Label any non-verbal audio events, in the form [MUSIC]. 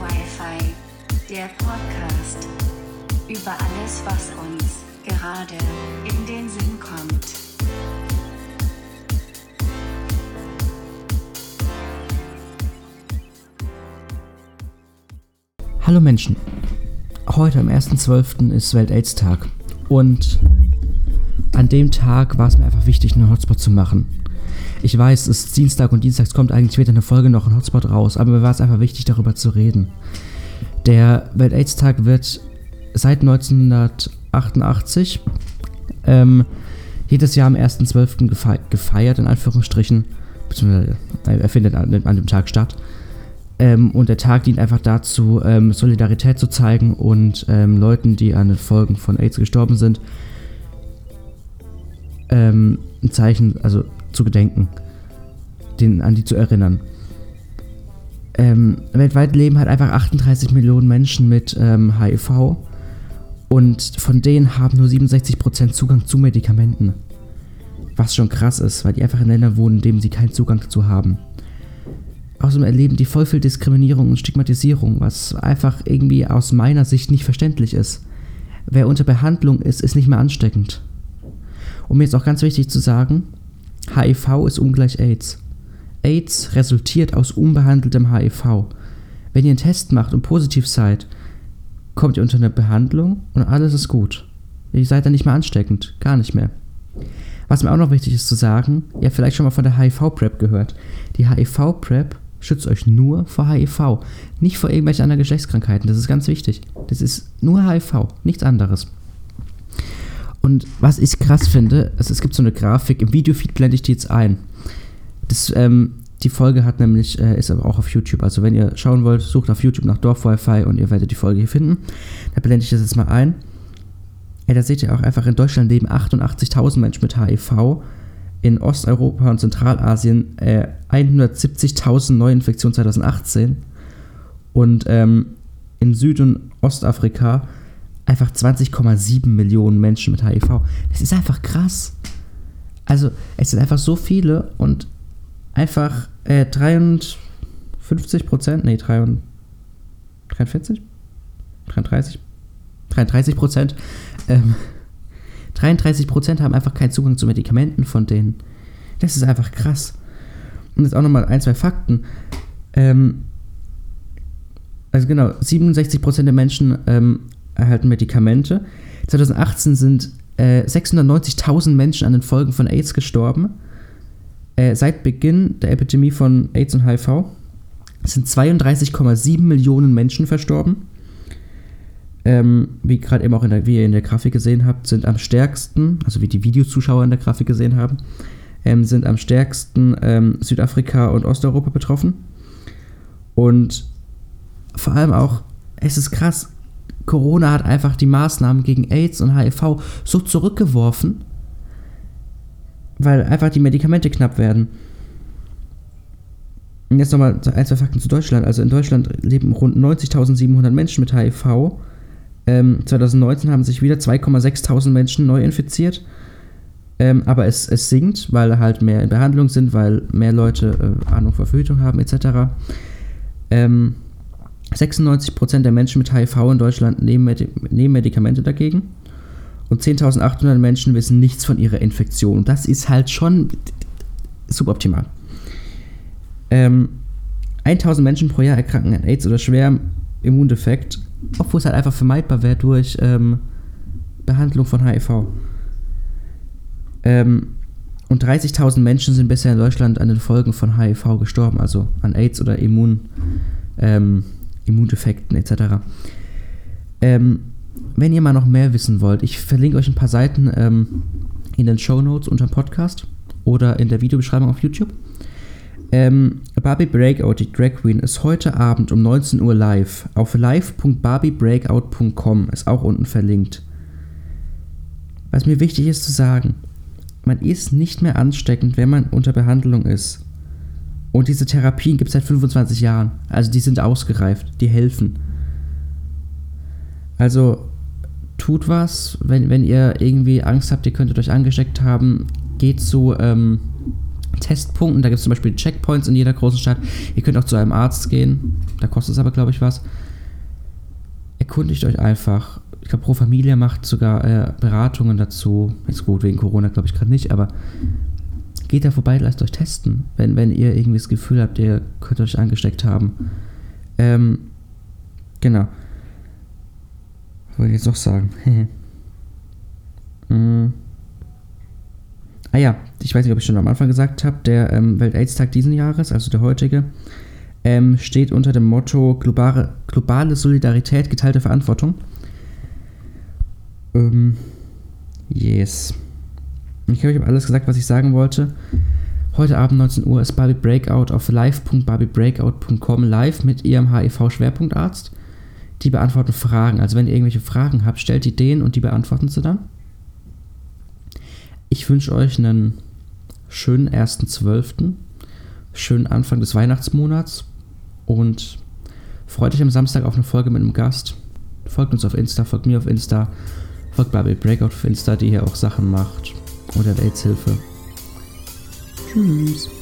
Wi-Fi, der Podcast. Über alles, was uns gerade in den Sinn kommt. Hallo Menschen. Heute am 1.12. ist Welt-Aids-Tag. Und an dem Tag war es mir einfach wichtig, einen Hotspot zu machen. Ich weiß, es ist Dienstag und Dienstags kommt eigentlich wieder eine Folge noch ein Hotspot raus, aber mir war es einfach wichtig, darüber zu reden. Der Welt-Aids-Tag wird seit 1988 ähm, jedes Jahr am 1.12. Gefei gefeiert, in Anführungsstrichen, beziehungsweise äh, er findet an dem Tag statt. Ähm, und der Tag dient einfach dazu, ähm, Solidarität zu zeigen und ähm, Leuten, die an den Folgen von AIDS gestorben sind, ähm, ein Zeichen, also zu gedenken, den, an die zu erinnern. Ähm, weltweit leben halt einfach 38 Millionen Menschen mit ähm, HIV und von denen haben nur 67% Zugang zu Medikamenten. Was schon krass ist, weil die einfach in Ländern wohnen, in denen sie keinen Zugang dazu haben. Außerdem erleben die voll viel Diskriminierung und Stigmatisierung, was einfach irgendwie aus meiner Sicht nicht verständlich ist. Wer unter Behandlung ist, ist nicht mehr ansteckend. Und mir ist auch ganz wichtig zu sagen, HIV ist ungleich AIDS. AIDS resultiert aus unbehandeltem HIV. Wenn ihr einen Test macht und positiv seid, kommt ihr unter eine Behandlung und alles ist gut. Ihr seid dann nicht mehr ansteckend, gar nicht mehr. Was mir auch noch wichtig ist zu sagen, ihr habt vielleicht schon mal von der HIV-PrEP gehört. Die HIV-PrEP schützt euch nur vor HIV, nicht vor irgendwelchen anderen Geschlechtskrankheiten. Das ist ganz wichtig. Das ist nur HIV, nichts anderes. Und was ich krass finde, also es gibt so eine Grafik, im Videofeed blende ich die jetzt ein. Das, ähm, die Folge hat nämlich, äh, ist aber auch auf YouTube. Also wenn ihr schauen wollt, sucht auf YouTube nach Dorf Wi-Fi und ihr werdet die Folge hier finden. Da blende ich das jetzt mal ein. Ja, da seht ihr auch einfach, in Deutschland leben 88.000 Menschen mit HIV. In Osteuropa und Zentralasien äh, 170.000 Neuinfektionen 2018. Und ähm, in Süd- und Ostafrika einfach 20,7 Millionen Menschen mit HIV. Das ist einfach krass. Also, es sind einfach so viele und einfach äh, 53 Prozent, nee, 43? 33? 33 Prozent, ähm, 33 Prozent haben einfach keinen Zugang zu Medikamenten von denen. Das ist einfach krass. Und jetzt auch nochmal ein, zwei Fakten. Ähm, also genau, 67 Prozent der Menschen ähm, erhalten Medikamente. 2018 sind äh, 690.000 Menschen an den Folgen von AIDS gestorben. Äh, seit Beginn der Epidemie von AIDS und HIV sind 32,7 Millionen Menschen verstorben. Ähm, wie gerade eben auch in der, wie ihr in der Grafik gesehen habt, sind am stärksten, also wie die Videozuschauer in der Grafik gesehen haben, ähm, sind am stärksten ähm, Südafrika und Osteuropa betroffen. Und vor allem auch, es ist krass, Corona hat einfach die Maßnahmen gegen AIDS und HIV so zurückgeworfen, weil einfach die Medikamente knapp werden. Und jetzt nochmal ein, zwei Fakten zu Deutschland. Also in Deutschland leben rund 90.700 Menschen mit HIV. Ähm, 2019 haben sich wieder 2,6.000 Menschen neu infiziert. Ähm, aber es, es sinkt, weil halt mehr in Behandlung sind, weil mehr Leute äh, Ahnung Verfügung haben etc. Ähm, 96% der Menschen mit HIV in Deutschland nehmen, Medi nehmen Medikamente dagegen. Und 10.800 Menschen wissen nichts von ihrer Infektion. Das ist halt schon suboptimal. Ähm, 1000 Menschen pro Jahr erkranken an AIDS oder schwerem Immundefekt, obwohl es halt einfach vermeidbar wäre durch ähm, Behandlung von HIV. Ähm, und 30.000 Menschen sind bisher in Deutschland an den Folgen von HIV gestorben, also an AIDS oder Immun, ähm, Immundefekten etc. Ähm, wenn ihr mal noch mehr wissen wollt, ich verlinke euch ein paar Seiten ähm, in den Show Notes unter dem Podcast oder in der Videobeschreibung auf YouTube. Ähm, Barbie Breakout, die Drag Queen, ist heute Abend um 19 Uhr live. Auf live.barbiebreakout.com ist auch unten verlinkt. Was mir wichtig ist zu sagen, man ist nicht mehr ansteckend, wenn man unter Behandlung ist. Und diese Therapien gibt es seit 25 Jahren. Also die sind ausgereift, die helfen. Also tut was. Wenn, wenn ihr irgendwie Angst habt, ihr könntet euch angesteckt haben, geht zu ähm, Testpunkten. Da gibt es zum Beispiel Checkpoints in jeder großen Stadt. Ihr könnt auch zu einem Arzt gehen. Da kostet es aber, glaube ich, was. Erkundigt euch einfach. Ich glaube, Pro Familia macht sogar äh, Beratungen dazu. Ist gut, wegen Corona glaube ich gerade nicht, aber geht da vorbei, lasst euch testen, wenn, wenn ihr irgendwie das Gefühl habt, ihr könnt euch angesteckt haben. Ähm, genau. Was wollte ich jetzt noch sagen? [LAUGHS] ich weiß nicht, ob ich schon am Anfang gesagt habe, der ähm, Welt-Aids-Tag diesen Jahres, also der heutige, ähm, steht unter dem Motto globale, globale Solidarität, geteilte Verantwortung. Ähm, yes. Ich habe alles gesagt, was ich sagen wollte. Heute Abend 19 Uhr ist Barbie Breakout auf live.barbiebreakout.com live mit ihrem HIV-Schwerpunktarzt. Die beantworten Fragen. Also wenn ihr irgendwelche Fragen habt, stellt die denen und die beantworten sie dann. Ich wünsche euch einen schönen 1.12., schönen Anfang des Weihnachtsmonats und freut euch am Samstag auf eine Folge mit einem Gast. Folgt uns auf Insta, folgt mir auf Insta, folgt Barbie Breakout auf Insta, die hier auch Sachen macht. Oder der AIDS-Hilfe. Tschüss.